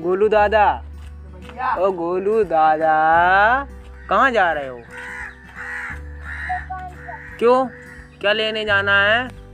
गोलू दादा। ओ गोलू दादा कहाँ जा रहे हो? क्यों? क्या लेने जाना है?